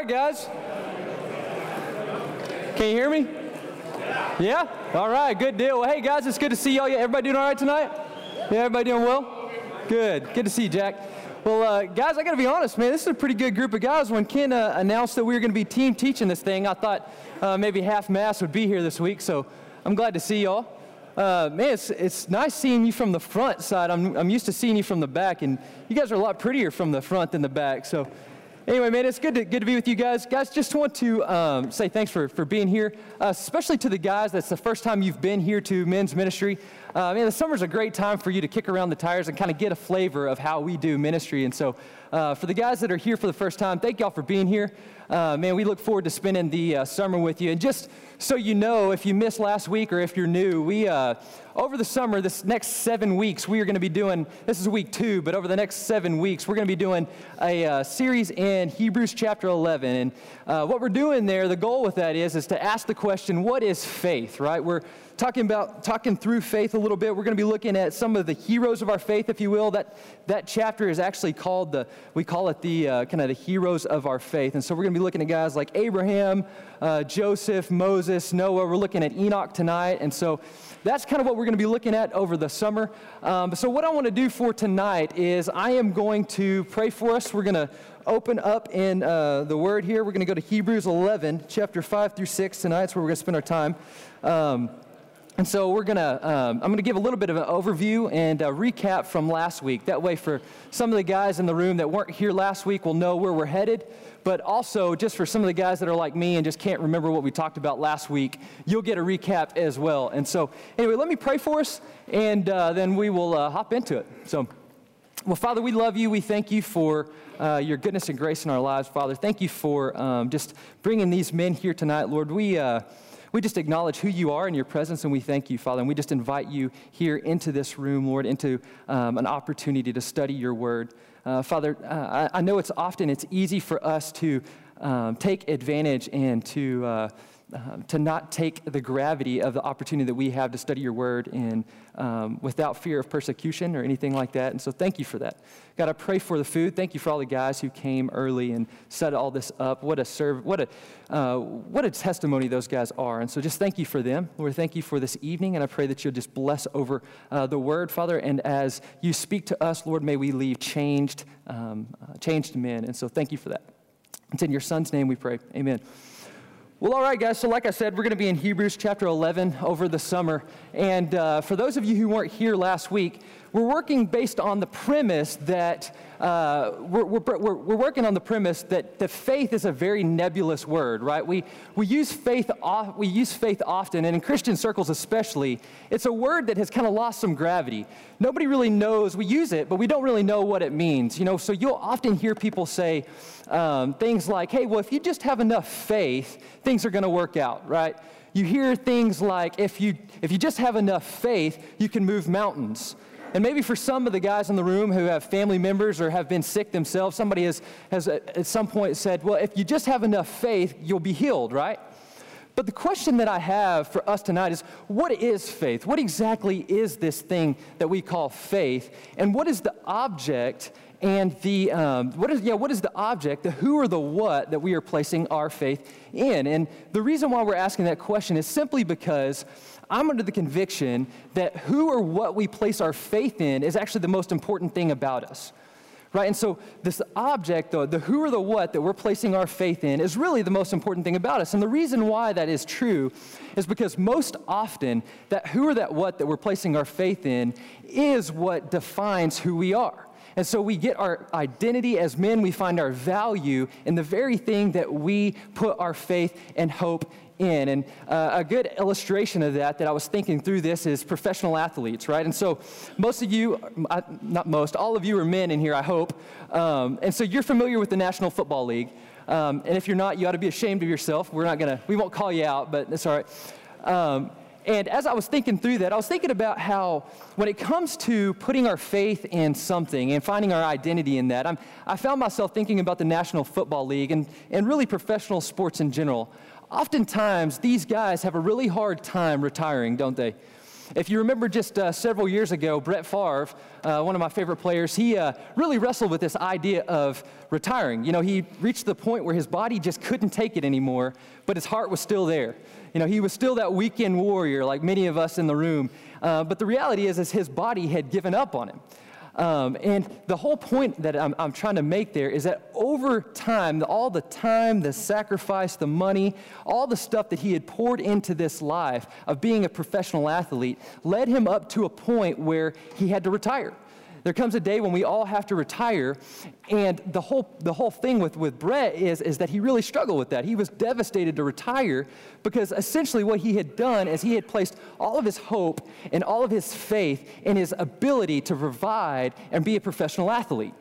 right, guys. Can you hear me? Yeah? All right, good deal. Well, hey, guys, it's good to see y'all. Everybody doing all right tonight? Yeah, everybody doing well? Good. Good to see you, Jack. Well, uh, guys, I got to be honest, man. This is a pretty good group of guys. When Ken uh, announced that we were going to be team teaching this thing, I thought uh, maybe half mass would be here this week. So I'm glad to see y'all. Uh, man, it's, it's nice seeing you from the front side. I'm, I'm used to seeing you from the back, and you guys are a lot prettier from the front than the back. So Anyway, man, it's good to, good to be with you guys. Guys, just want to um, say thanks for, for being here, uh, especially to the guys. That's the first time you've been here to men's ministry. Uh, man, the summer's a great time for you to kick around the tires and kind of get a flavor of how we do ministry. And so, uh, for the guys that are here for the first time, thank y'all for being here. Uh, man, we look forward to spending the uh, summer with you. And just so you know, if you missed last week or if you're new, we uh, over the summer, this next seven weeks, we are going to be doing. This is week two, but over the next seven weeks, we're going to be doing a uh, series in Hebrews chapter 11. And uh, what we're doing there, the goal with that is, is to ask the question, what is faith? Right? We're talking about talking through faith a little bit. We're going to be looking at some of the heroes of our faith, if you will. That that chapter is actually called the we call it the uh, kind of the heroes of our faith. And so we're going to be looking at guys like Abraham, uh, Joseph, Moses, Noah. We're looking at Enoch tonight, and so that's kind of what we're going to be looking at over the summer. Um, so what I want to do for tonight is I am going to pray for us. We're going to open up in uh, the Word here. We're going to go to Hebrews 11, chapter 5 through 6 tonight. That's where we're going to spend our time. Um, and so we're gonna, um, I'm gonna give a little bit of an overview and a recap from last week. That way, for some of the guys in the room that weren't here last week, will know where we're headed. But also, just for some of the guys that are like me and just can't remember what we talked about last week, you'll get a recap as well. And so, anyway, let me pray for us, and uh, then we will uh, hop into it. So, well, Father, we love you. We thank you for uh, your goodness and grace in our lives, Father. Thank you for um, just bringing these men here tonight, Lord. We uh, we just acknowledge who you are in your presence, and we thank you, Father. And we just invite you here into this room, Lord, into um, an opportunity to study your word. Uh, Father, uh, I, I, know it's often it's easy for us to um, take advantage and to uh, um, to not take the gravity of the opportunity that we have to study your word and um, without fear of persecution or anything like that. And so thank you for that. God, I pray for the food. Thank you for all the guys who came early and set all this up. What a serve, what a, uh, what a testimony those guys are. And so just thank you for them. Lord, thank you for this evening. And I pray that you'll just bless over uh, the word, Father. And as you speak to us, Lord, may we leave changed, um, uh, changed men. And so thank you for that. It's in your son's name we pray. Amen. Well, all right, guys. So, like I said, we're going to be in Hebrews chapter 11 over the summer. And uh, for those of you who weren't here last week, we're working based on the premise that uh, we're, we're, we're, we're, working on the premise that the faith is a very nebulous word, right? We, we, use faith we use faith often, and in Christian circles especially, it's a word that has kind of lost some gravity. Nobody really knows, we use it, but we don't really know what it means. You know, so you'll often hear people say um, things like, hey, well, if you just have enough faith, things are going to work out, right? You hear things like, if you, if you just have enough faith, you can move mountains. And maybe for some of the guys in the room who have family members or have been sick themselves, somebody has, has at some point said, well, if you just have enough faith, you'll be healed, right? But the question that I have for us tonight is what is faith? What exactly is this thing that we call faith? And what is the object and the um, what is yeah what is the object the who or the what that we are placing our faith in and the reason why we're asking that question is simply because I'm under the conviction that who or what we place our faith in is actually the most important thing about us. Right? And so, this object, though, the who or the what that we're placing our faith in, is really the most important thing about us. And the reason why that is true is because most often, that who or that what that we're placing our faith in is what defines who we are. And so we get our identity as men, we find our value in the very thing that we put our faith and hope in. And uh, a good illustration of that, that I was thinking through this, is professional athletes, right? And so most of you, not most, all of you are men in here, I hope. Um, and so you're familiar with the National Football League. Um, and if you're not, you ought to be ashamed of yourself. We're not going to, we won't call you out, but it's all right. Um, and as I was thinking through that, I was thinking about how, when it comes to putting our faith in something and finding our identity in that, I'm, i found myself thinking about the National Football League and, and really professional sports in general oftentimes these guys have a really hard time retiring, don't they? If you remember just uh, several years ago, Brett Favre, uh, one of my favorite players, he uh, really wrestled with this idea of retiring. You know, he reached the point where his body just couldn't take it anymore, but his heart was still there. You know, he was still that weekend warrior like many of us in the room. Uh, but the reality is, is his body had given up on him. Um, and the whole point that I'm, I'm, trying to make there is that over time, all the time, the sacrifice, the money, all the stuff that he had poured into this life of being a professional athlete led him up to a point where he had to retire. There comes a day when we all have to retire, and the whole, the whole thing with, with Brett is, is that he really struggled with that. He was devastated to retire because essentially what he had done is he had placed all of his hope and all of his faith in his ability to provide and be a professional athlete.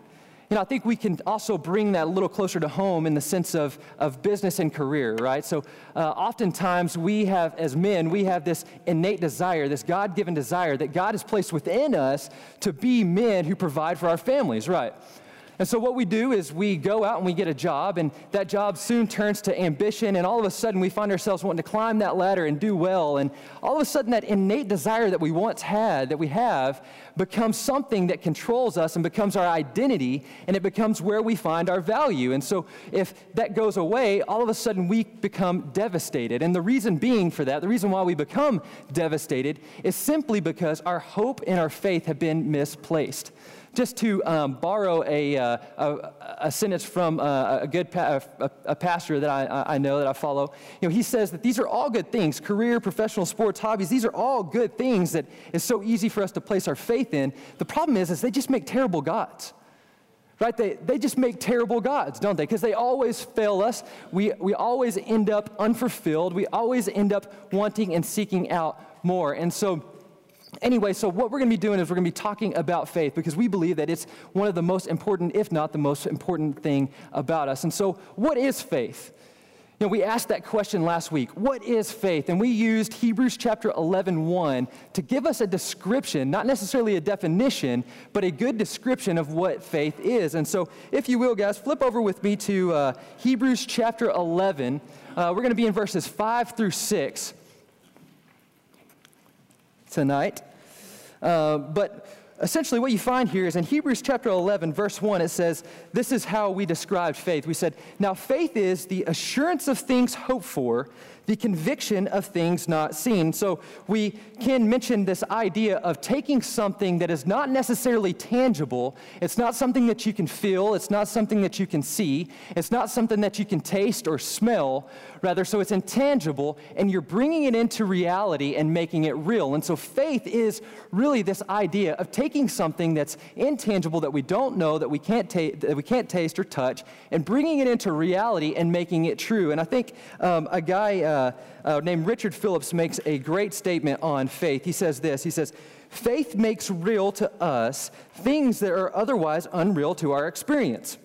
You know, I think we can also bring that a little closer to home in the sense of, of business and career, right? So, uh, oftentimes we have, as men, we have this innate desire, this God given desire that God has placed within us to be men who provide for our families, right? And so what we do is we go out and we get a job, and that job soon turns to ambition, and all of a sudden we find ourselves wanting to climb that ladder and do well. And all of a sudden, that innate desire that we once had, that we have, becomes something that controls us and becomes our identity, and it becomes where we find our value. And so if that goes away, all of a sudden we become devastated. And the reason being for that, the reason why we become devastated, is simply because our hope and our faith have been misplaced. Just to um, borrow a, uh, a, a, sentence from uh, a good pa- a, a, pastor that I, I know that I follow, you know, he says that these are all good things career, professional sports, hobbies, these are all good things that is so easy for us to place our faith in. The problem is, is they just make terrible gods right? They, they just make terrible gods, don't they? Because they always fail us. We, we always end up unfulfilled. We always end up wanting and seeking out more. And so, Anyway, so what we're going to be doing is we're going to be talking about faith because we believe that it's one of the most important, if not the most important thing about us. And so, what is faith? You know, we asked that question last week. What is faith? And we used Hebrews chapter 11, 1 to give us a description, not necessarily a definition, but a good description of what faith is. And so, if you will, guys, flip over with me to uh, Hebrews chapter 11. Uh, we're going to be in verses 5 through 6 tonight. Uh, but essentially, what you find here is in Hebrews chapter 11, verse 1, it says, This is how we described faith. We said, Now faith is the assurance of things hoped for, the conviction of things not seen. So we can mention this idea of taking something that is not necessarily tangible. It's not something that you can feel. It's not something that you can see. It's not something that you can taste or smell. Rather, so it's intangible, and you're bringing it into reality and making it real. And so faith is really this idea of taking something that's intangible that we don't know, that we can't, ta- that we can't taste or touch, and bringing it into reality and making it true. And I think um, a guy. Uh, uh, uh, named Richard Phillips makes a great statement on faith. He says this He says, Faith makes real to us things that are otherwise unreal to our experience.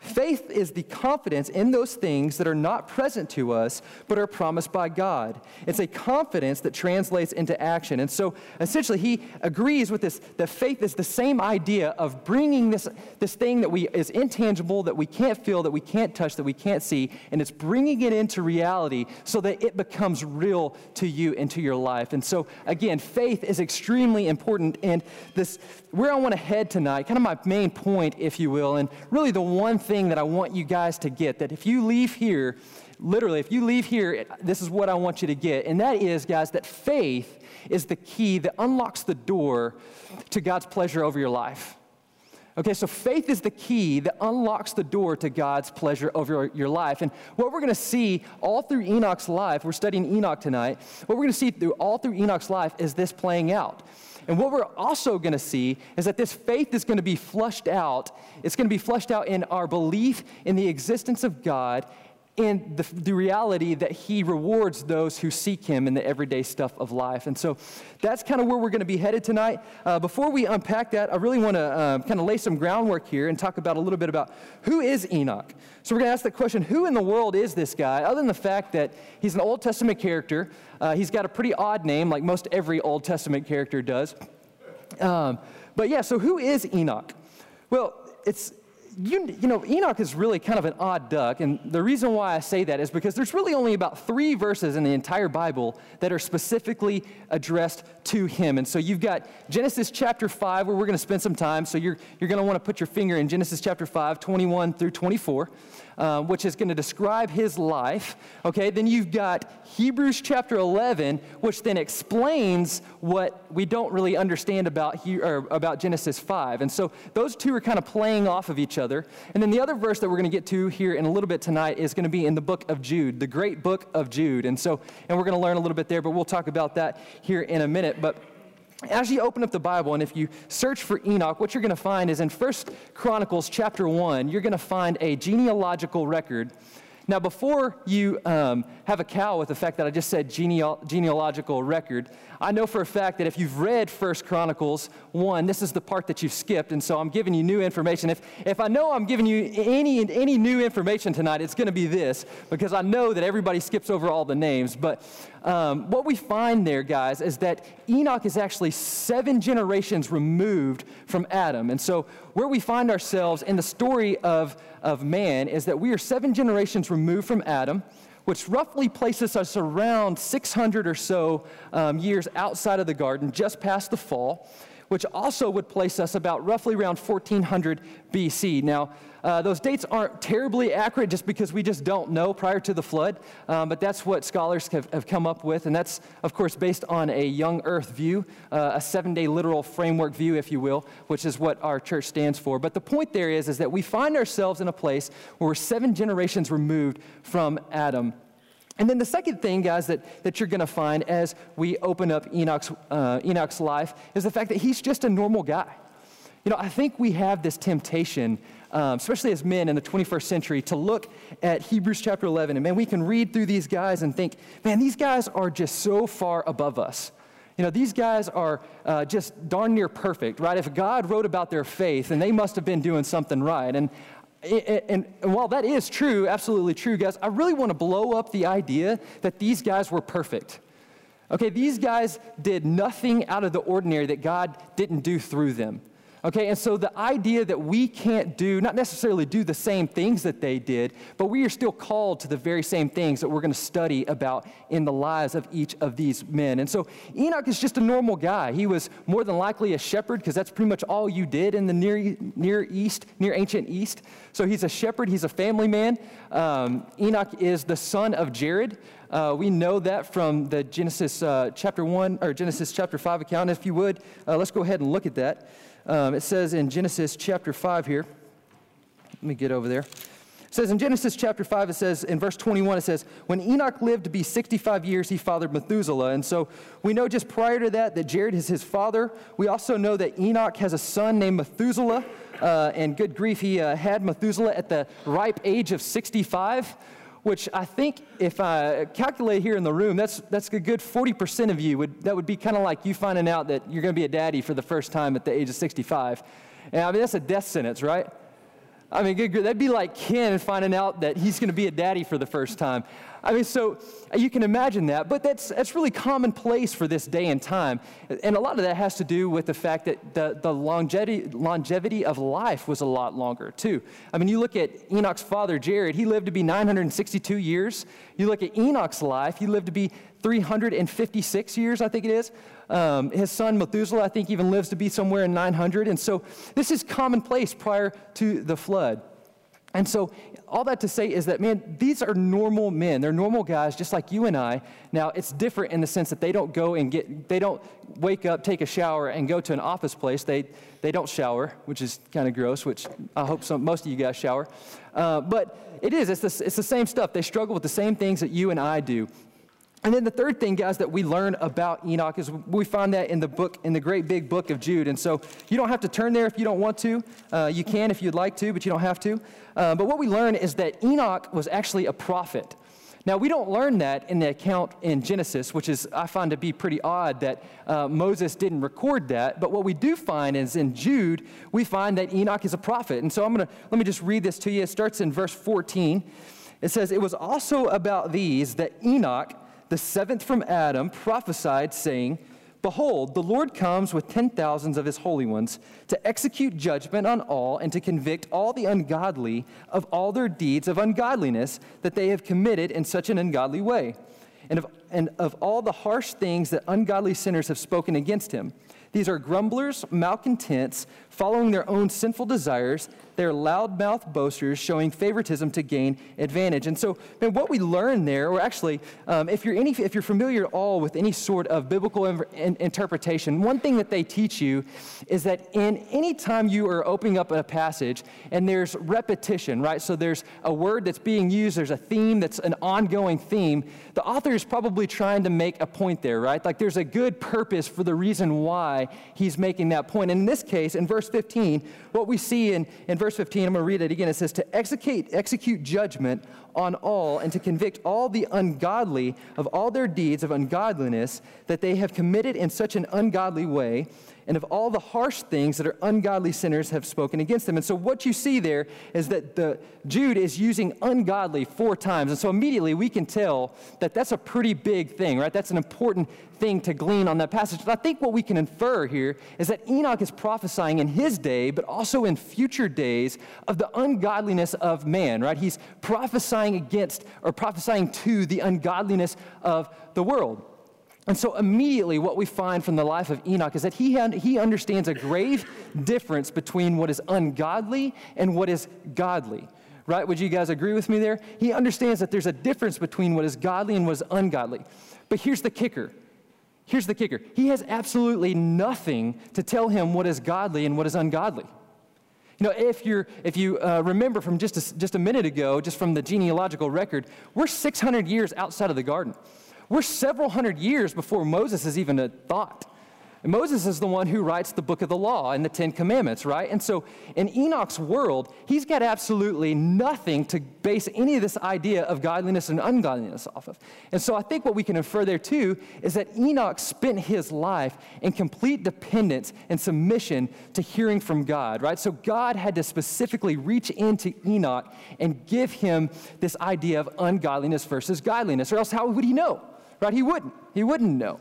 Faith is the confidence in those things that are not present to us, but are promised by God. It's a confidence that translates into action. And so essentially, he agrees with this that faith is the same idea of bringing this, this thing that we, is intangible, that we can't feel, that we can't touch, that we can't see, and it's bringing it into reality so that it becomes real to you and to your life. And so, again, faith is extremely important. And this, where I want to head tonight, kind of my main point, if you will, and really the one thing that I want you guys to get that if you leave here, literally, if you leave here, this is what I want you to get. And that is, guys, that faith is the key that unlocks the door to God's pleasure over your life. Okay, so faith is the key that unlocks the door to God's pleasure over your life. And what we're going to see all through Enoch's life, we're studying Enoch tonight, what we're going to see through all through Enoch's life is this playing out. And what we're also going to see is that this faith is going to be flushed out. It's going to be flushed out in our belief in the existence of God and the, the, reality that he rewards those who seek him in the everyday stuff of life. And so that's kind of where we're going to be headed tonight. Uh, before we unpack that, I really want to uh, kind of lay some groundwork here and talk about a little bit about who is Enoch. So we're going to ask the question who in the world is this guy, other than the fact that he's an Old Testament character? Uh, he's got a pretty odd name, like most every Old Testament character does. Um, but yeah, so who is Enoch? Well, it's you, you know, Enoch is really kind of an odd duck. And the reason why I say that is because there's really only about three verses in the entire Bible that are specifically addressed to him. And so you've got Genesis chapter 5, where we're going to spend some time. So you're, you're going to want to put your finger in Genesis chapter 5, 21 through 24 um, which is going to describe his life. Okay, then you've got Hebrews chapter 11, which then explains what we don't really understand about, he, or about Genesis 5. And so those two are kind of playing off of each other. And then the other verse that we're going to get to here in a little bit tonight is going to be in the book of Jude, the great book of Jude. And so, and we're going to learn a little bit there, but we'll talk about that here in a minute. But as you open up the Bible and if you search for Enoch, what you're going to find is in First Chronicles chapter 1, you're going to find a genealogical record now, before you um, have a cow with the fact that I just said geneal- genealogical record, I know for a fact that if you've read First Chronicles 1, this is the part that you've skipped, and so I'm giving you new information. If, if I know I'm giving you any, any new information tonight, it's going to be this, because I know that everybody skips over all the names. But um, what we find there, guys, is that Enoch is actually seven generations removed from Adam. And so where we find ourselves in the story of of man is that we are seven generations removed from Adam, which roughly places us around 600 or so um, years outside of the garden, just past the fall which also would place us about roughly around 1400 BC. Now, uh, those dates aren't terribly accurate just because we just don't know prior to the flood, um, but that's what scholars have, have, come up with, and that's, of course, based on a young earth view, uh, a seven day literal framework view, if you will, which is what our church stands for. But the point there is, is that we find ourselves in a place where we're seven generations removed from Adam. And then the second thing, guys, that, that you're going to find as we open up Enoch's, uh, Enoch's life is the fact that he's just a normal guy. You know, I think we have this temptation, um, especially as men in the 21st century, to look at Hebrews chapter 11, and man, we can read through these guys and think, man, these guys are just so far above us. You know, these guys are uh, just darn near perfect, right? If God wrote about their faith, then they must have been doing something right. And and, and, while that is true, absolutely true, guys, I really want to blow up the idea that these guys were perfect. Okay, these guys did nothing out of the ordinary that God didn't do through them. Okay, and so the idea that we can't do, not necessarily do the same things that they did, but we are still called to the very same things that we're going to study about in the lives of each of these men. And so Enoch is just a normal guy. He was more than likely a shepherd because that's pretty much all you did in the near, near East, near ancient East. So he's a shepherd, he's a family man. Um, Enoch is the son of Jared. Uh, we know that from the Genesis uh, chapter 1 or Genesis chapter 5 account. If you would, uh, let's go ahead and look at that. Um, it says in Genesis chapter 5 here, let me get over there. It says in Genesis chapter 5, it says in verse 21, it says, When Enoch lived to be 65 years, he fathered Methuselah. And so we know just prior to that that Jared is his father. We also know that Enoch has a son named Methuselah. Uh, and good grief, he uh, had Methuselah at the ripe age of 65 which I think if I calculate here in the room, that's, that's a good 40% of you. Would, that would be kind of like you finding out that you're going to be a daddy for the first time at the age of 65. And I mean, that's a death sentence, right? I mean, good, that'd be like Ken finding out that he's going to be a daddy for the first time. I mean, so you can imagine that, but that's, that's really commonplace for this day and time. And a lot of that has to do with the fact that the, the longevity, longevity of life was a lot longer, too. I mean, you look at Enoch's father, Jared, he lived to be 962 years. You look at Enoch's life, he lived to be 356 years, I think it is. Um, his son Methuselah, I think, even lives to be somewhere in 900. And so this is commonplace prior to the flood. And so, all that to say is that, man, these are normal men. They're normal guys, just like you and I. Now, it's different in the sense that they don't go and get, they don't wake up, take a shower, and go to an office place. They, they don't shower, which is kind of gross, which I hope some, most of you guys shower. Uh, but it is, it's the, it's the same stuff. They struggle with the same things that you and I do. And then the third thing, guys, that we learn about Enoch is we find that in the book, in the great big book of Jude. And so you don't have to turn there if you don't want to. Uh, you can if you'd like to, but you don't have to. Uh, but what we learn is that Enoch was actually a prophet. Now, we don't learn that in the account in Genesis, which is, I find to be pretty odd that uh, Moses didn't record that. But what we do find is in Jude, we find that Enoch is a prophet. And so I'm going to, let me just read this to you. It starts in verse 14. It says, It was also about these that Enoch, the seventh from Adam, prophesied, saying, Behold, the Lord comes with ten thousands of his holy ones to execute judgment on all and to convict all the ungodly of all their deeds of ungodliness that they have committed in such an ungodly way, and of, and of all the harsh things that ungodly sinners have spoken against him. These are grumblers, malcontents, following their own sinful desires. They're loudmouth boasters, showing favoritism to gain advantage. And so, man, what we learn there, or actually, um, if, you're any, if you're familiar at all with any sort of biblical in, interpretation, one thing that they teach you is that in any time you are opening up a passage and there's repetition, right? So there's a word that's being used, there's a theme that's an ongoing theme, the author is probably trying to make a point there, right? Like there's a good purpose for the reason why he's making that point. And in this case, in verse 15, what we see in, in verse 15, I'm going to read it again. It says, To execute, execute judgment on all and to convict all the ungodly of all their deeds of ungodliness that they have committed in such an ungodly way and of all the harsh things that are ungodly sinners have spoken against them. And so what you see there is that the Jude is using ungodly four times. And so immediately we can tell that that's a pretty big thing, right? That's an important thing to glean on that passage. But I think what we can infer here is that Enoch is prophesying in his day, but also in future days of the ungodliness of man, right? He's prophesying against or prophesying to the ungodliness of the world. And so, immediately, what we find from the life of Enoch is that he, had, he understands a grave difference between what is ungodly and what is godly. Right? Would you guys agree with me there? He understands that there's a difference between what is godly and what is ungodly. But here's the kicker. Here's the kicker. He has absolutely nothing to tell him what is godly and what is ungodly. You know, if, you're, if you uh, remember from just a, just a minute ago, just from the genealogical record, we're 600 years outside of the garden. We're several hundred years before Moses is even a thought. And Moses is the one who writes the book of the law and the Ten Commandments, right? And so in Enoch's world, he's got absolutely nothing to base any of this idea of godliness and ungodliness off of. And so I think what we can infer there too is that Enoch spent his life in complete dependence and submission to hearing from God, right? So God had to specifically reach into Enoch and give him this idea of ungodliness versus godliness, or else how would he know? Right? He wouldn't. He wouldn't know.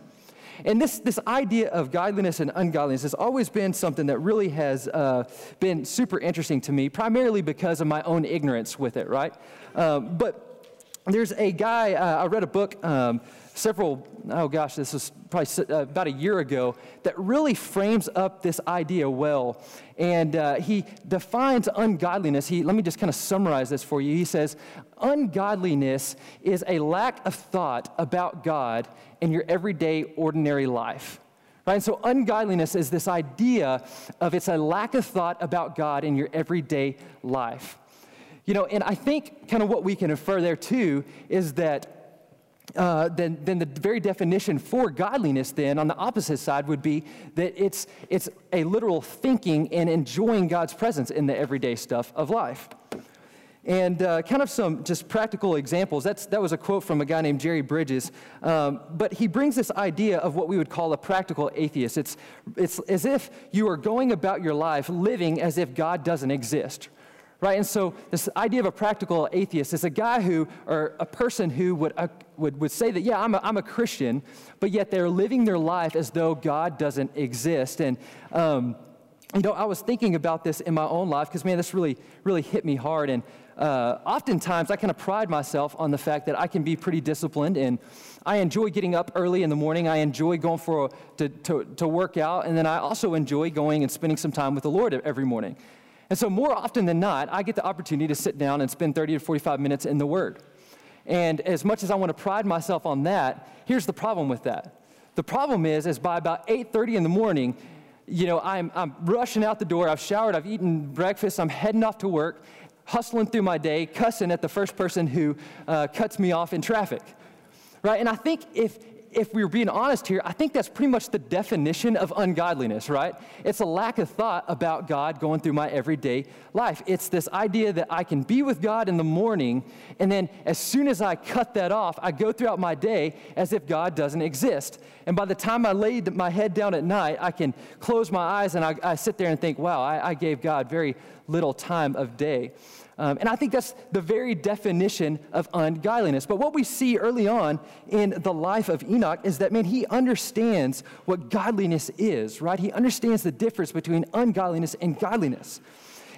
And this, this idea of godliness and ungodliness has always been something that really has uh, been super interesting to me, primarily because of my own ignorance with it, right? Um, but there's a guy, uh, I read a book um, several, oh gosh, this was probably uh, about a year ago, that really frames up this idea well. And uh, he defines ungodliness. He, let me just kind of summarize this for you. He says, Ungodliness is a lack of thought about God in your everyday, ordinary life. Right? And so, ungodliness is this idea of it's a lack of thought about God in your everyday life. You know, and I think kind of what we can infer there too is that uh, then, then the very definition for godliness, then, on the opposite side, would be that it's, it's a literal thinking and enjoying God's presence in the everyday stuff of life. And uh, kind of some just practical examples. That's, that was a quote from a guy named Jerry Bridges. Um, but he brings this idea of what we would call a practical atheist. It's, it's as if you are going about your life living as if God doesn't exist, right? And so this idea of a practical atheist is a guy who, or a person who would, uh, would, would say that, yeah, I'm a, I'm a Christian, but yet they're living their life as though God doesn't exist. And, um, you know, I was thinking about this in my own life because, man, this really, really hit me hard. And uh, oftentimes I kind of pride myself on the fact that I can be pretty disciplined and I enjoy getting up early in the morning. I enjoy going for a, to, to, to work out. And then I also enjoy going and spending some time with the Lord every morning. And so, more often than not, I get the opportunity to sit down and spend 30 to 45 minutes in the Word. And as much as I want to pride myself on that, here's the problem with that. The problem is, is by about 8:30 in the morning, you know, I'm, I'm rushing out the door. I've showered. I've eaten breakfast. I'm heading off to work, hustling through my day, cussing at the first person who uh, cuts me off in traffic, right? And I think if if we are being honest here, I think that's pretty much the definition of ungodliness, right? It's a lack of thought about God going through my everyday life. It's this idea that I can be with God in the morning, and then as soon as I cut that off, I go throughout my day as if God doesn't exist. And by the time I lay my head down at night, I can close my eyes and I, I sit there and think, wow, I, I gave God very little time of day. Um, and I think that's the very definition of ungodliness. But what we see early on in the life of Enoch is that, man, he understands what godliness is, right? He understands the difference between ungodliness and godliness.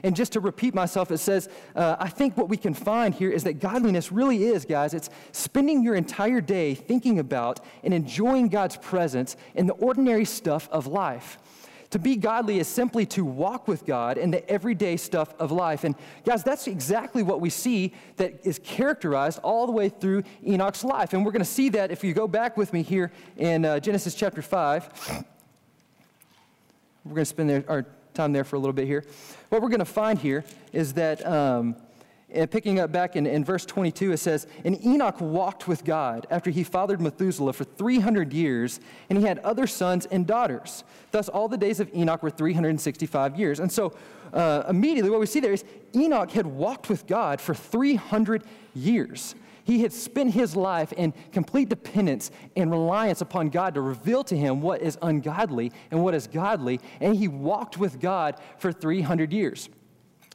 And just to repeat myself, it says, uh, I think what we can find here is that godliness really is, guys, it's spending your entire day thinking about and enjoying God's presence in the ordinary stuff of life. To be godly is simply to walk with God in the everyday stuff of life. And guys, that's exactly what we see that is characterized all the way through Enoch's life. And we're going to see that if you go back with me here in uh, Genesis chapter 5. We're going to spend there, our time there for a little bit here. What we're going to find here is that. Um, and picking up back in, in verse 22, it says, And Enoch walked with God after he fathered Methuselah for 300 years, and he had other sons and daughters. Thus, all the days of Enoch were 365 years. And so, uh, immediately, what we see there is Enoch had walked with God for 300 years. He had spent his life in complete dependence and reliance upon God to reveal to him what is ungodly and what is godly, and he walked with God for 300 years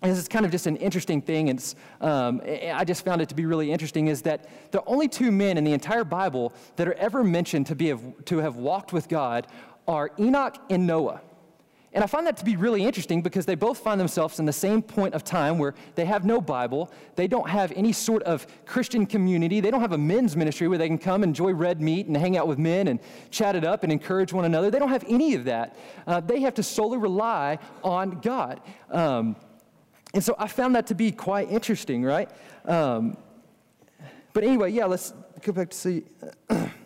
this is kind of just an interesting thing. And um, I just found it to be really interesting is that the only two men in the entire Bible that are ever mentioned to, be, to have walked with God are Enoch and Noah. And I find that to be really interesting because they both find themselves in the same point of time where they have no Bible, they don't have any sort of Christian community, they don't have a men's ministry where they can come and enjoy red meat and hang out with men and chat it up and encourage one another. They don't have any of that. Uh, they have to solely rely on God. Um, and so I found that to be quite interesting, right? Um, but anyway, yeah, let's go back to see.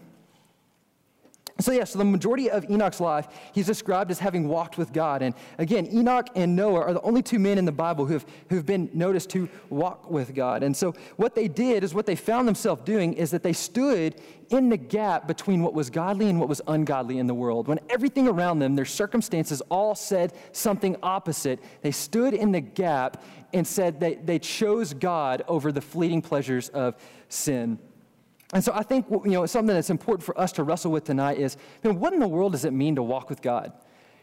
So, yeah, so the majority of Enoch's life, he's described as having walked with God. And again, Enoch and Noah are the only two men in the Bible who've, who've been noticed to walk with God. And so, what they did is what they found themselves doing is that they stood in the gap between what was godly and what was ungodly in the world. When everything around them, their circumstances all said something opposite, they stood in the gap and said that they chose God over the fleeting pleasures of sin. And so I think you know something that's important for us to wrestle with tonight is, what in the world does it mean to walk with God?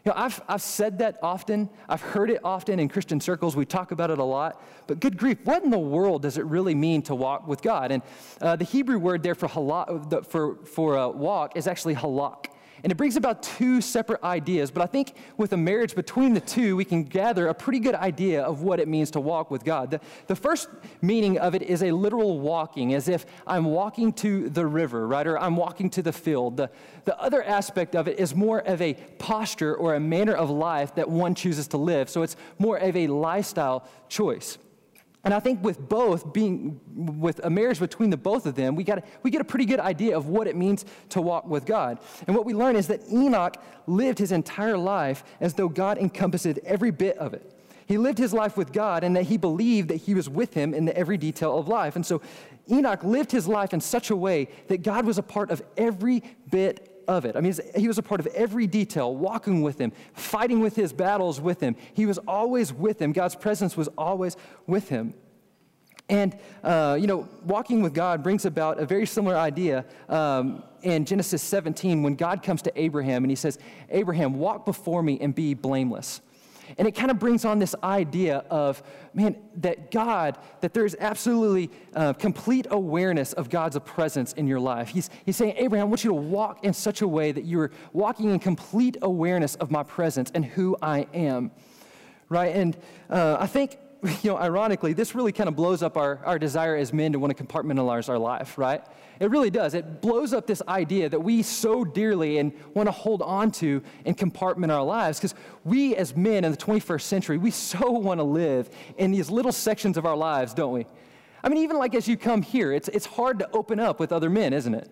You know, I've, I've said that often. I've heard it often in Christian circles. We talk about it a lot. But good grief, what in the world does it really mean to walk with God? And uh, the Hebrew word there for, halak, for, for uh, walk is actually halak. And it brings about two separate ideas, but I think with a marriage between the two, we can gather a pretty good idea of what it means to walk with God. The, the first meaning of it is a literal walking, as if I'm walking to the river, right? Or I'm walking to the field. The, the other aspect of it is more of a posture or a manner of life that one chooses to live. So it's more of a lifestyle choice. And I think with both being with a marriage between the both of them, we got we get a pretty good idea of what it means to walk with God. And what we learn is that Enoch lived his entire life as though God encompassed every bit of it. He lived his life with God and that he believed that he was with him in the every detail of life. And so Enoch lived his life in such a way that God was a part of every bit of it. I mean, he was a part of every detail, walking with him, fighting with his battles with him. He was always with him. God's presence was always with him. And, uh, you know, walking with God brings about a very similar idea um, in Genesis 17 when God comes to Abraham and he says, Abraham, walk before me and be blameless. And it kind of brings on this idea of, man, that God, that there's absolutely uh, complete awareness of God's presence in your life. He's, he's saying, Abraham, I want you to walk in such a way that you're walking in complete awareness of my presence and who I am. Right? And uh, I think you know, ironically, this really kind of blows up our, our desire as men to want to compartmentalize our life, right? It really does. It blows up this idea that we so dearly and want to hold on to and compartment our lives because we as men in the 21st century, we so want to live in these little sections of our lives, don't we? I mean, even like as you come here, it's, it's hard to open up with other men, isn't it?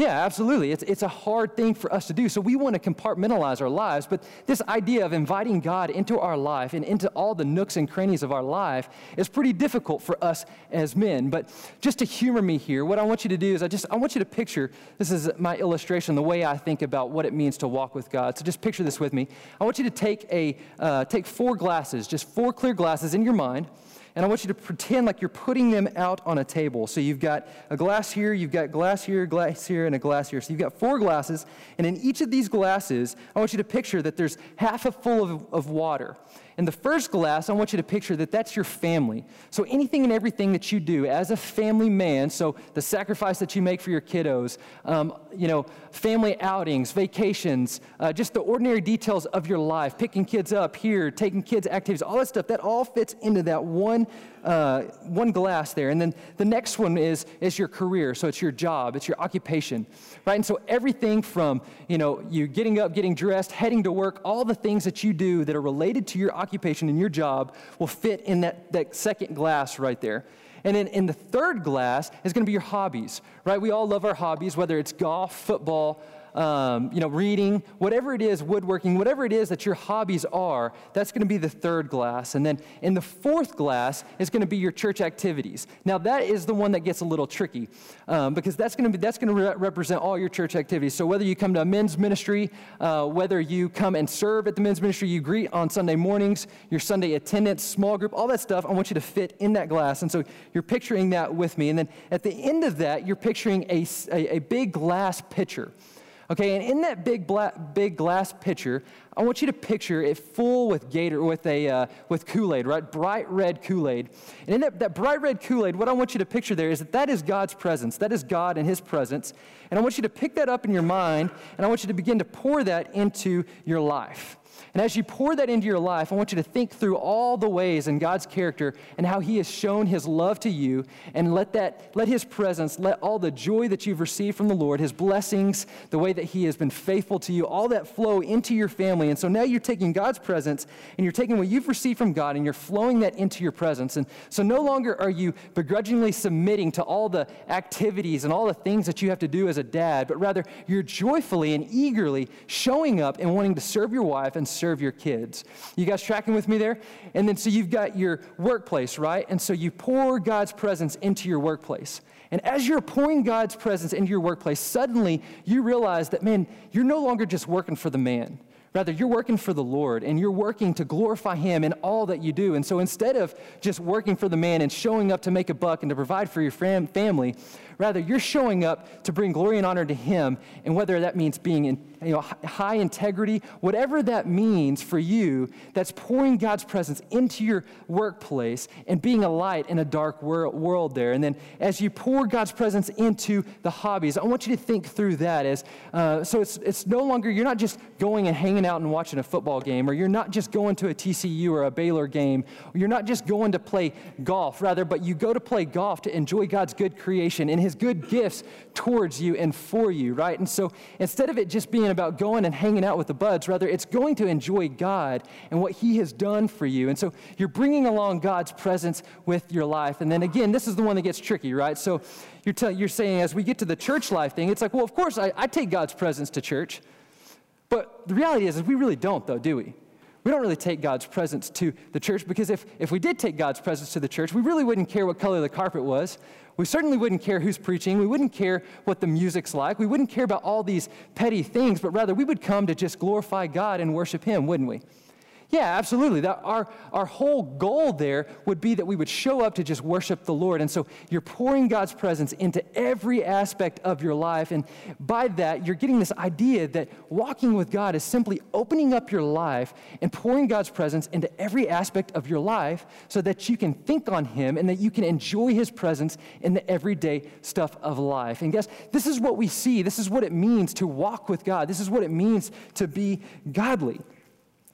Yeah, absolutely. It's, it's a hard thing for us to do. So we want to compartmentalize our lives. But this idea of inviting God into our life and into all the nooks and crannies of our life is pretty difficult for us as men. But just to humor me here, what I want you to do is I just I want you to picture this is my illustration, the way I think about what it means to walk with God. So just picture this with me. I want you to take a uh, take four glasses, just four clear glasses in your mind and I want you to pretend like you're putting them out on a table. So you've got a glass here, you've got glass here, glass here, and a glass here. So you've got four glasses, and in each of these glasses, I want you to picture that there's half a full of, of water. In the first glass, I want you to picture that that's your family. So anything and everything that you do as a family man, so the sacrifice that you make for your kiddos, um, you know, family outings, vacations, uh, just the ordinary details of your life, picking kids up here, taking kids activities, all that stuff, that all fits into that one uh, one glass there. And then the next one is, is your career. So it's your job, it's your occupation, right? And so everything from, you know, you getting up, getting dressed, heading to work, all the things that you do that are related to your occupation and your job will fit in that, that second glass right there. And then in the third glass is going to be your hobbies, right? We all love our hobbies, whether it's golf, football, um, you know, reading, whatever it is, woodworking, whatever it is that your hobbies are, that's going to be the third glass. And then in the fourth glass is going to be your church activities. Now that is the one that gets a little tricky um, because that's going to be that's going to re- represent all your church activities. So whether you come to a men's ministry, uh, whether you come and serve at the men's ministry, you greet on Sunday mornings, your Sunday attendance, small group, all that stuff, I want you to fit in that glass. And so you're picturing that with me. And then at the end of that, you're picturing a, a, a big glass pitcher. Okay, and in that big black, big glass pitcher, I want you to picture it full with Gator, with a uh, with Kool-Aid, right? Bright red Kool-Aid. And in that, that bright red Kool-Aid, what I want you to picture there is that that is God's presence. That is God and His presence. And I want you to pick that up in your mind, and I want you to begin to pour that into your life. And as you pour that into your life, I want you to think through all the ways in God's character and how He has shown His love to you, and let that, let His presence, let all the joy that you've received from the Lord, His blessings, the way that He has been faithful to you, all that flow into your family. And so now you're taking God's presence and you're taking what you've received from God and you're flowing that into your presence. And so no longer are you begrudgingly submitting to all the activities and all the things that you have to do as a dad, but rather you're joyfully and eagerly showing up and wanting to serve your wife and serve your kids. You guys tracking with me there? And then so you've got your workplace, right? And so you pour God's presence into your workplace. And as you're pouring God's presence into your workplace, suddenly you realize that, man, you're no longer just working for the man. Rather, you're working for the Lord and you're working to glorify Him in all that you do. And so instead of just working for the man and showing up to make a buck and to provide for your fam- family, rather, you're showing up to bring glory and honor to Him. And whether that means being in you know, high integrity, whatever that means for you, that's pouring God's presence into your workplace and being a light in a dark world there. And then as you pour God's presence into the hobbies, I want you to think through that as uh, so it's, it's no longer, you're not just going and hanging out and watching a football game, or you're not just going to a TCU or a Baylor game, or you're not just going to play golf, rather, but you go to play golf to enjoy God's good creation and His good gifts towards you and for you, right? And so instead of it just being about going and hanging out with the buds. Rather, it's going to enjoy God and what He has done for you. And so you're bringing along God's presence with your life. And then again, this is the one that gets tricky, right? So you're, te- you're saying, as we get to the church life thing, it's like, well, of course, I, I take God's presence to church. But the reality is, is we really don't, though, do we? We don't really take God's presence to the church because if, if we did take God's presence to the church, we really wouldn't care what color the carpet was. We certainly wouldn't care who's preaching. We wouldn't care what the music's like. We wouldn't care about all these petty things, but rather we would come to just glorify God and worship Him, wouldn't we? Yeah, absolutely. That our, our whole goal there would be that we would show up to just worship the Lord. And so you're pouring God's presence into every aspect of your life. And by that, you're getting this idea that walking with God is simply opening up your life and pouring God's presence into every aspect of your life so that you can think on Him and that you can enjoy His presence in the everyday stuff of life. And guess, this is what we see. This is what it means to walk with God. This is what it means to be godly.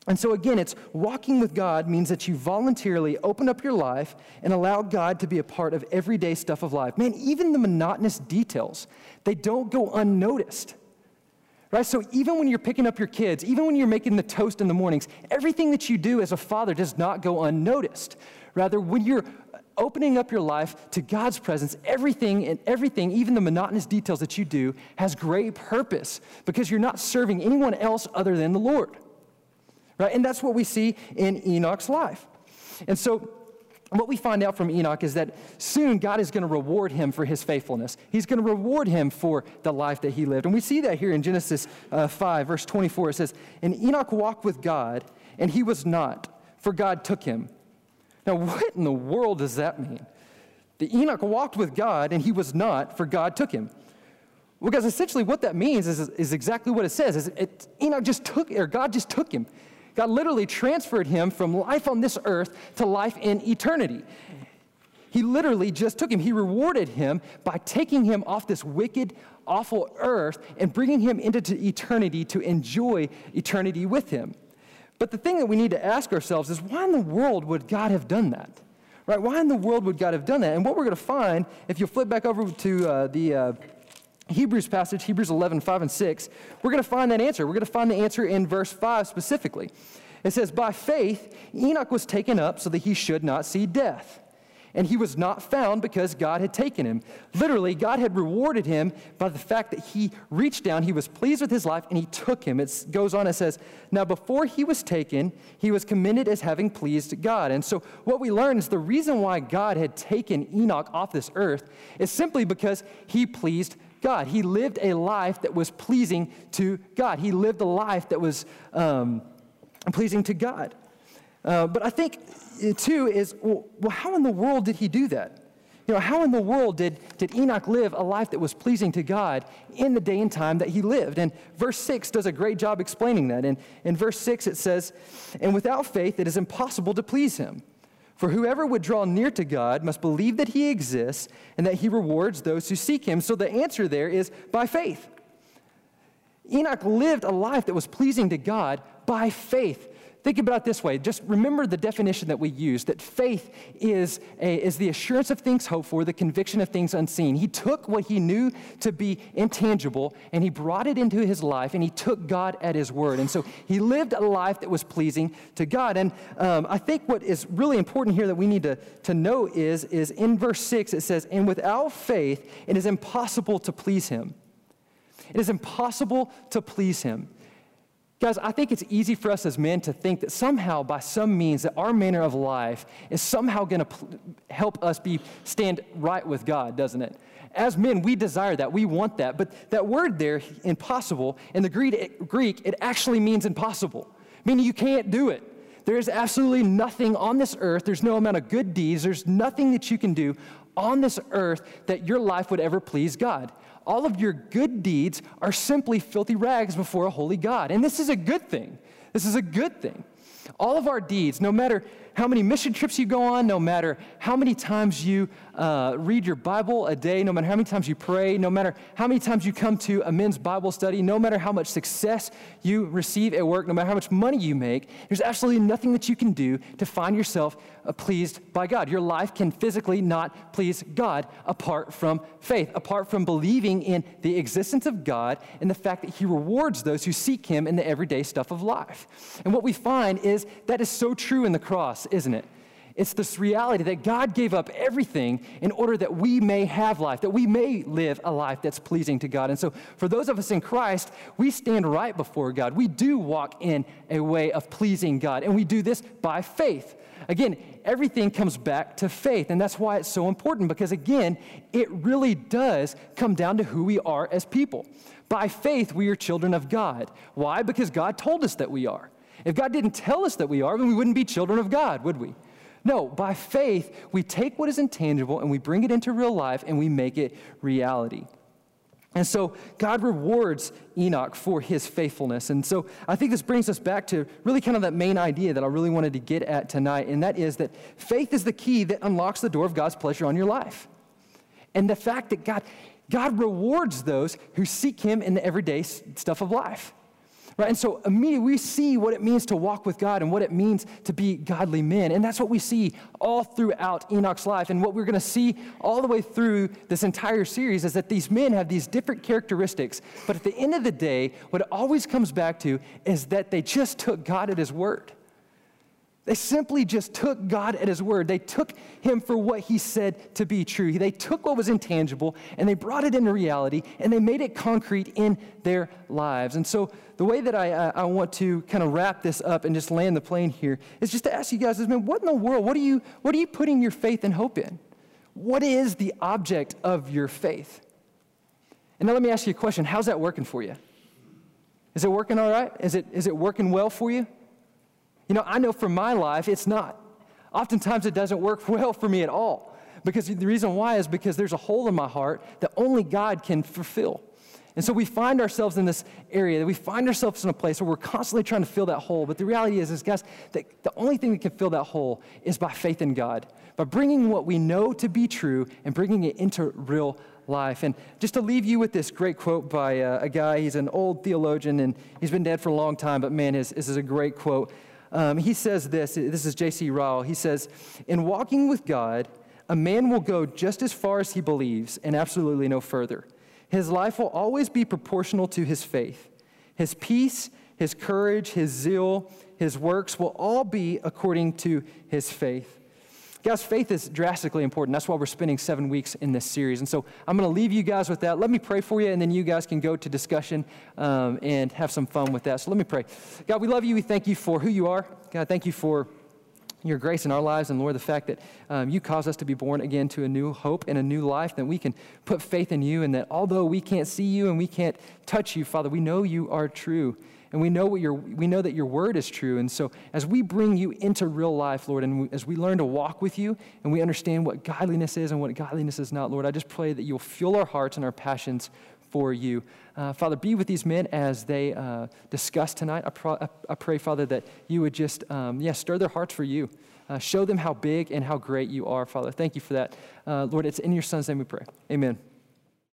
And so, again, it's walking with God means that you voluntarily open up your life and allow God to be a part of everyday stuff of life. Man, even the monotonous details, they don't go unnoticed. Right? So, even when you're picking up your kids, even when you're making the toast in the mornings, everything that you do as a father does not go unnoticed. Rather, when you're opening up your life to God's presence, everything and everything, even the monotonous details that you do, has great purpose because you're not serving anyone else other than the Lord. Right? And that's what we see in Enoch's life. And so what we find out from Enoch is that soon God is going to reward him for his faithfulness. He's going to reward him for the life that he lived. And we see that here in Genesis uh, 5, verse 24. It says, And Enoch walked with God, and he was not, for God took him. Now, what in the world does that mean? The Enoch walked with God, and he was not, for God took him. Because essentially what that means is, is exactly what it says. Is it, Enoch just took, or God just took him. God literally transferred him from life on this earth to life in eternity. He literally just took him. He rewarded him by taking him off this wicked, awful earth and bringing him into eternity to enjoy eternity with him. But the thing that we need to ask ourselves is why in the world would God have done that? Right? Why in the world would God have done that? And what we're going to find, if you flip back over to uh, the uh, Hebrews passage, Hebrews 11, 5 and 6, we're going to find that answer. We're going to find the answer in verse 5 specifically. It says, By faith, Enoch was taken up so that he should not see death and he was not found because God had taken him. Literally, God had rewarded him by the fact that he reached down, he was pleased with his life, and he took him. It goes on, it says, Now before he was taken, he was commended as having pleased God. And so what we learn is the reason why God had taken Enoch off this earth is simply because he pleased God. He lived a life that was pleasing to God. He lived a life that was um, pleasing to God. Uh, but I think too is, well, well, how in the world did he do that? You know, how in the world did, did Enoch live a life that was pleasing to God in the day and time that he lived? And verse 6 does a great job explaining that. And in verse 6 it says, And without faith it is impossible to please him. For whoever would draw near to God must believe that he exists and that he rewards those who seek him. So the answer there is by faith. Enoch lived a life that was pleasing to God by faith. Think about it this way. Just remember the definition that we use that faith is, a, is the assurance of things hoped for, the conviction of things unseen. He took what he knew to be intangible and he brought it into his life and he took God at his word. And so he lived a life that was pleasing to God. And um, I think what is really important here that we need to, to know is, is in verse 6 it says, And without faith, it is impossible to please him. It is impossible to please him. Guys, I think it's easy for us as men to think that somehow, by some means, that our manner of life is somehow going to pl- help us be stand right with God, doesn't it? As men, we desire that. We want that. But that word there, impossible, in the Greek, it actually means impossible, meaning you can't do it. There is absolutely nothing on this earth. There's no amount of good deeds. There's nothing that you can do on this earth that your life would ever please God all of your good deeds are simply filthy rags before a holy God. And this is a good thing. This is a good thing. All of our deeds, no matter how many mission trips you go on, no matter how many times you uh, read your Bible a day, no matter how many times you pray, no matter how many times you come to a men's Bible study, no matter how much success you receive at work, no matter how much money you make, there's absolutely nothing that you can do to find yourself uh, pleased by God. Your life can physically not please God apart from faith, apart from believing in the existence of God and the fact that He rewards those who seek Him in the everyday stuff of life. And what we find is that is so true in the cross isn't it? It's this reality that God gave up everything in order that we may have life, that we may live a life that's pleasing to God. And so, for those of us in Christ, we stand right before God. We do walk in a way of pleasing God, and we do this by faith. Again, everything comes back to faith, and that's why it's so important because, again, it really does come down to who we are as people. By faith, we are children of God. Why? Because God told us that we are. If God didn't tell us that we are, then we wouldn't be children of God, would we? No, by faith, we take what is intangible and we bring it into real life and we make it reality. And so God rewards Enoch for his faithfulness. And so I think this brings us back to really kind of that main idea that I really wanted to get at tonight, and that is that faith is the key that unlocks the door of God's pleasure on your life. And the fact that God, God rewards those who seek him in the everyday stuff of life. Right? And so immediately we see what it means to walk with God and what it means to be godly men. And that's what we see all throughout Enoch's life. And what we're going to see all the way through this entire series is that these men have these different characteristics. But at the end of the day, what it always comes back to is that they just took God at his word. They simply just took God at His word. They took Him for what He said to be true. They took what was intangible and they brought it into reality and they made it concrete in their lives. And so, the way that I, I want to kind of wrap this up and just land the plane here is just to ask you guys, man, what in the world? What are you, what are you putting your faith and hope in? What is the object of your faith? And now let me ask you a question How's that working for you? Is it working all right? Is it, is it working well for you? You know, I know for my life, it's not. Oftentimes, it doesn't work well for me at all. Because the reason why is because there's a hole in my heart that only God can fulfill. And so we find ourselves in this area, that we find ourselves in a place where we're constantly trying to fill that hole. But the reality is, is guys, that the only thing that can fill that hole is by faith in God, by bringing what we know to be true and bringing it into real life. And just to leave you with this great quote by uh, a guy, he's an old theologian and he's been dead for a long time, but man, his, this is a great quote. Um, he says this this is J.C. Ryle. He says, In walking with God, a man will go just as far as he believes and absolutely no further. His life will always be proportional to his faith. His peace, his courage, his zeal, his works will all be according to his faith. Guys, faith is drastically important. That's why we're spending seven weeks in this series. And so I'm going to leave you guys with that. Let me pray for you, and then you guys can go to discussion um, and have some fun with that. So let me pray. God, we love you. We thank you for who you are. God, thank you for your grace in our lives, and Lord, the fact that um, you cause us to be born again to a new hope and a new life, that we can put faith in you, and that although we can't see you and we can't touch you, Father, we know you are true. And we know, what your, we know that your word is true. And so, as we bring you into real life, Lord, and we, as we learn to walk with you and we understand what godliness is and what godliness is not, Lord, I just pray that you'll fuel our hearts and our passions for you. Uh, Father, be with these men as they uh, discuss tonight. I, pro- I, pray, Father, that you would just, um, yeah, stir their hearts for you. Uh, show them how big and how great you are, Father. Thank you for that. Uh, Lord, it's in your Son's name we pray. Amen.